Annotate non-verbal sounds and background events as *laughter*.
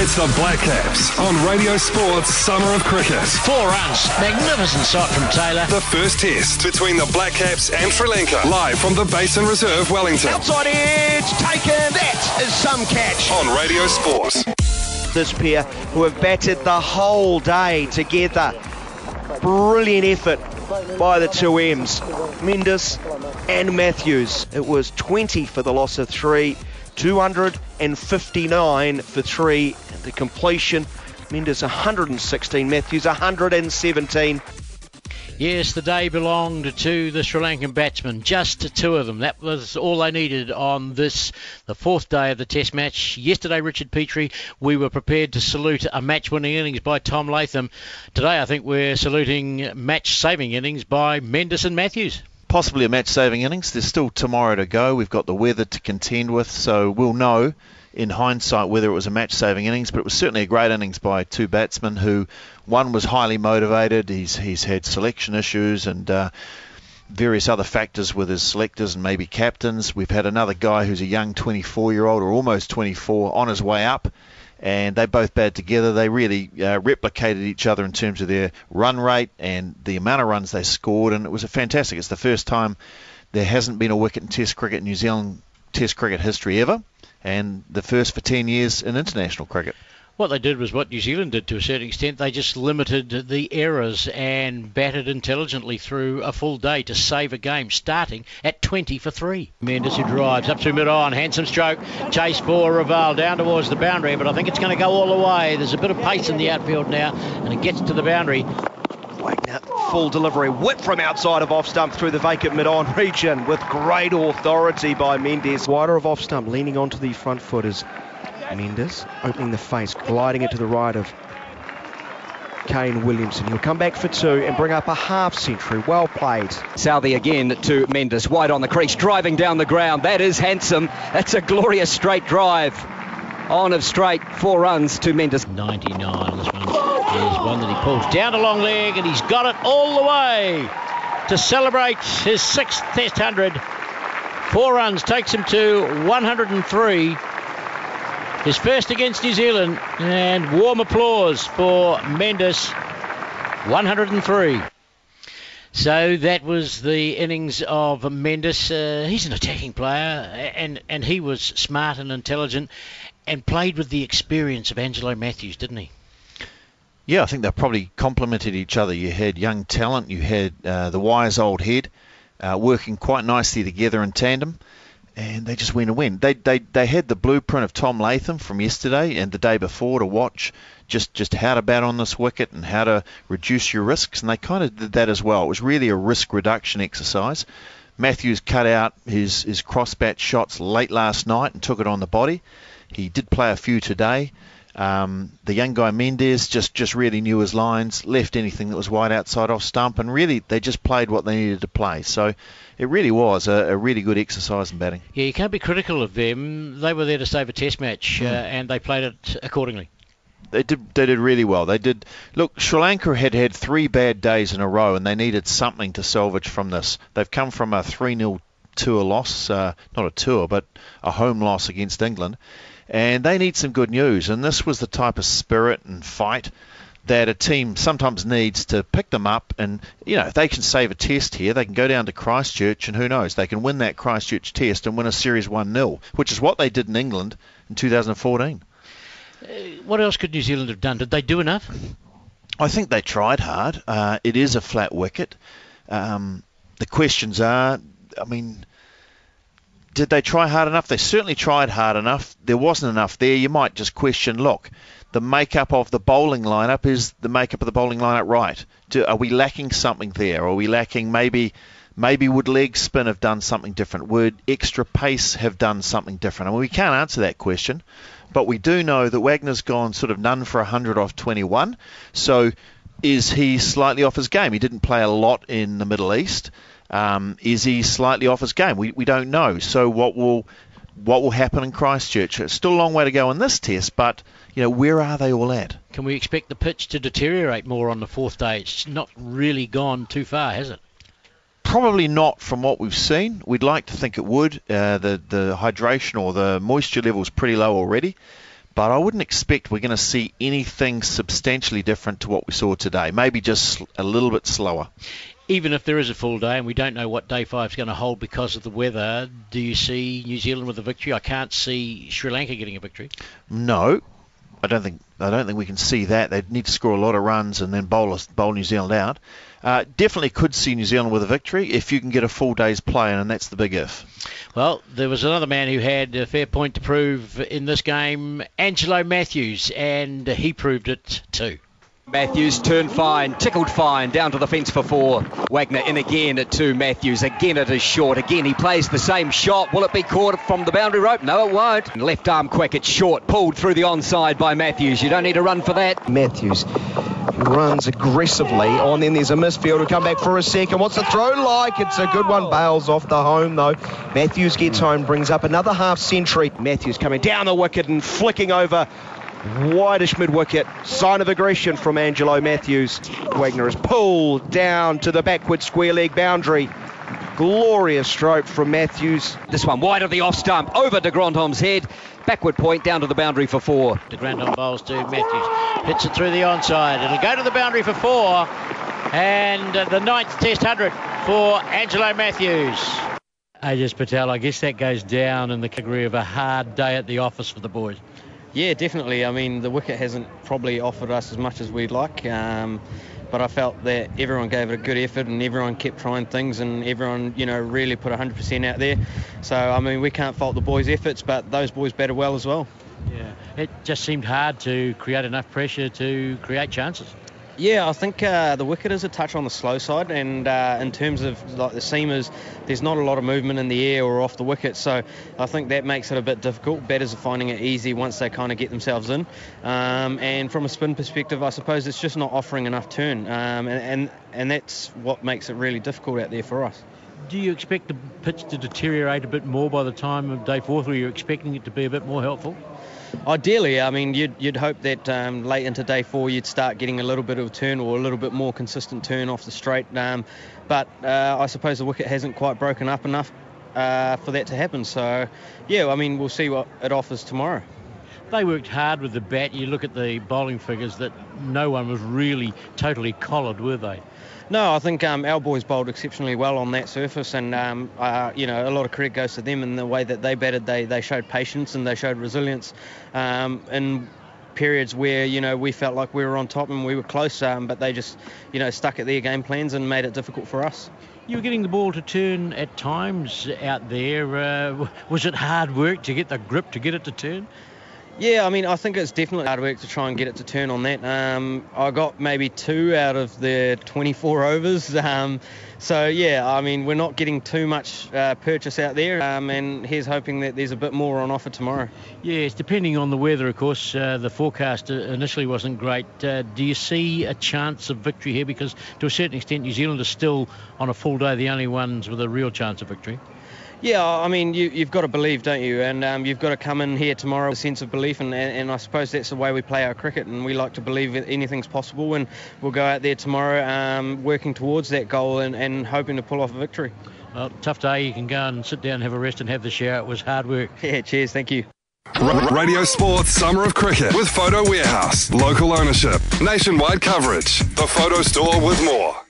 It's the Black Caps on Radio Sports Summer of Cricket. Four runs. Magnificent shot from Taylor. The first test between the Black Caps and Sri Lanka. Live from the Basin Reserve, Wellington. Outside edge, taken. That is some catch. On Radio Sports. This pair who have batted the whole day together. Brilliant effort by the two M's. Mendis and Mathews. It was 20 for the loss of three. 259 for three. The completion, Mendis 116, Mathews 117. Yes, the day belonged to the Sri Lankan batsmen, just two of them. That was all they needed on this, the fourth day of the Test match. Yesterday, Richard Petrie, we were prepared to salute a match winning innings by Tom Latham. Today, I think we're saluting match saving innings by Mendis and Mathews possibly a match saving innings. There's still tomorrow to go. We've got the weather to contend with, so we'll know in hindsight whether it was a match saving innings, but it was certainly a great innings by two batsmen who one was highly motivated. He's he's had selection issues and uh, various other factors with his selectors and maybe captains. We've had another guy who's a young 24 year old or almost 24 on his way up and they both batted together. They really uh, replicated each other in terms of their run rate and the amount of runs they scored, and it was a fantastic. It's the first time there hasn't been a wicket in Test cricket in New Zealand Test cricket history ever, and the first for 10 years in international cricket. What they did was what New Zealand did to a certain extent. They just limited the errors and batted intelligently through a full day to save a game, starting at 20 for 3. Mendis who drives up to mid on, handsome stroke, chase for Raval down towards the boundary, but I think it's going to go all the way. There's a bit of pace in the outfield now, and it gets to the boundary. Wagner, full delivery, whip from outside of off stump through the vacant mid-on region with great authority by Mendis. Wider of off stump, leaning onto the front foot is Mendis opening the face, gliding it to the right of Kane Williamson. He'll come back for two and bring up a half century. Well played. Southee again to Mendis, wide on the crease, driving down the ground. That is handsome. That's a glorious straight drive. On of straight, four runs to Mendis. 99 this one is one that he pulls down a long leg and he's got it all the way to celebrate his sixth Test 100. Four runs takes him to 103. His first against New Zealand, and warm applause for Mendis, 103. So that was the innings of Mendis. Uh, he's an attacking player, and, and he was smart and intelligent and played with the experience of Angelo Mathews, didn't he? Yeah, I think they probably complemented each other. You had young talent, you had uh, the wise old head uh, working quite nicely together in tandem and they just went and win. They, they they had the blueprint of Tom Latham from yesterday and the day before to watch just just how to bat on this wicket and how to reduce your risks, and they kind of did that as well. It was really a risk reduction exercise. Mathews cut out his his cross bat shots late last night and took it on the body. He did play a few today. Um, the young guy Mendis just, just really knew his lines, left anything that was wide outside off stump, and really they just played what they needed to play. So it really was a, a really good exercise in batting. Yeah, you can't be critical of them. They were there to save a test match, mm. uh, and they played it accordingly. They did. They did really well. They did. Look, Sri Lanka had had three bad days in a row, and they needed something to salvage from this. They've come from a 3 0 tour loss, uh, not a tour, but a home loss against England and they need some good news. And this was the type of spirit and fight that a team sometimes needs to pick them up. And, you know, if they can save a test here, they can go down to Christchurch, and who knows, they can win that Christchurch test and win a series 1 0, which is what they did in England in 2014. Uh, what else could New Zealand have done? Did they do enough? I think they tried hard. Uh, it is a flat wicket. Um, the questions are, I mean, did they try hard enough? They certainly tried hard enough. There wasn't enough there. You might just question, look, the makeup of the bowling lineup is the makeup of the bowling lineup right? Do, are we lacking something there? Are we lacking maybe maybe would leg spin have done something different? Would extra pace have done something different? I mean, we can't answer that question, but we do know that Wagner's gone sort of none for 100 off 21. So is he slightly off his game? He didn't play a lot in the Middle East. Um, is he slightly off his game? We, we don't know. So what will what will happen in Christchurch? It's still a long way to go in this test, but you know where are they all at? Can we expect the pitch to deteriorate more on the fourth day? It's not really gone too far, has it? Probably not from what we've seen. We'd like to think it would. Uh, the the hydration or the moisture level is pretty low already, but I wouldn't expect we're going to see anything substantially different to what we saw today. Maybe just a little bit slower. Even if there is a full day and we don't know what day five is going to hold because of the weather, do you see New Zealand with a victory? I can't see Sri Lanka getting a victory. No, I don't think I don't think we can see that. They'd need to score a lot of runs and then bowl bowl New Zealand out. Uh, definitely could see New Zealand with a victory if you can get a full day's play, and that's the big if. Well, there was another man who had a fair point to prove in this game, Angelo Mathews, and he proved it too. Mathews turned fine, tickled fine, down to the fence for four. Wagner in again at two. Mathews again it is short. Again he plays the same shot. Will it be caught from the boundary rope? No, it won't. Left arm quick, it's short. Pulled through the onside by Mathews. You don't need to run for that. Mathews runs aggressively on. Then there's a misfield who come back for a second. What's the throw like? It's a good one. Bales off the home though. Mathews gets home, brings up another half century. Mathews coming down the wicket and flicking over Whitish mid wicket. Sign of aggression from Angelo Mathews. Wagner is pulled down to the backward square leg boundary. Glorious stroke from Mathews. This one wide of the off stump, over de Grandhomme's head. Backward point down to the boundary for four. De Grandhomme bowls to Mathews. Hits it through the onside. It'll go to the boundary for four. And uh, the ninth test hundred for Angelo Mathews. Ajaz Patel, I guess that goes down in the category of a hard day at the office for the boys. Yeah, definitely. I mean, the wicket hasn't probably offered us as much as we'd like, um, but I felt that everyone gave it a good effort and everyone kept trying things and everyone, you know, really put 100% out there. So, I mean, we can't fault the boys' efforts, but those boys batted well as well. Yeah, it just seemed hard to create enough pressure to create chances. Yeah, I think uh, the wicket is a touch on the slow side, and uh, in terms of like the seamers, there's not a lot of movement in the air or off the wicket, so I think that makes it a bit difficult. Batters are finding it easy once they kind of get themselves in, um, and from a spin perspective, I suppose it's just not offering enough turn, um, and, and and that's what makes it really difficult out there for us. Do you expect the pitch to deteriorate a bit more by the time of day fourth, or are you expecting it to be a bit more helpful? Ideally, I mean, you'd, you'd hope that um, late into day four you'd start getting a little bit of turn or a little bit more consistent turn off the straight. Um, but uh, I suppose the wicket hasn't quite broken up enough uh, for that to happen. So, yeah, I mean, we'll see what it offers tomorrow. They worked hard with the bat. You look at the bowling figures that no one was really totally collared, were they? No, I think um, our boys bowled exceptionally well on that surface, and um, uh, you know a lot of credit goes to them in the way that they batted. They they showed patience and they showed resilience um, in periods where you know we felt like we were on top and we were close, um, but they just you know stuck at their game plans and made it difficult for us. You were getting the ball to turn at times out there. Uh, was it hard work to get the grip to get it to turn? Yeah, I mean, I think it's definitely hard work to try and get it to turn on that. Um, I got maybe two out of the 24 overs. *laughs* Um, so, yeah, I mean, we're not getting too much uh, purchase out there, um, and here's hoping that there's a bit more on offer tomorrow. Yes, depending on the weather, of course. Uh, the forecast initially wasn't great. Uh, do you see a chance of victory here? Because to a certain extent, New Zealand is still on a full day the only ones with a real chance of victory. Yeah, I mean, you, have got to believe, don't you? And um, you've got to come in here tomorrow with a sense of belief, and, and, and, I suppose that's the way we play our cricket, and we like to believe that anything's possible, and we'll go out there tomorrow um, working towards that goal and, and hoping to pull off a victory. Well, tough day. You can go and sit down, have a rest, and have the shower. It was hard work. *laughs* Yeah, cheers. Thank you. Radio Sports Summer of Cricket with Photo Warehouse. Local ownership. Nationwide coverage. The Photo Store with more.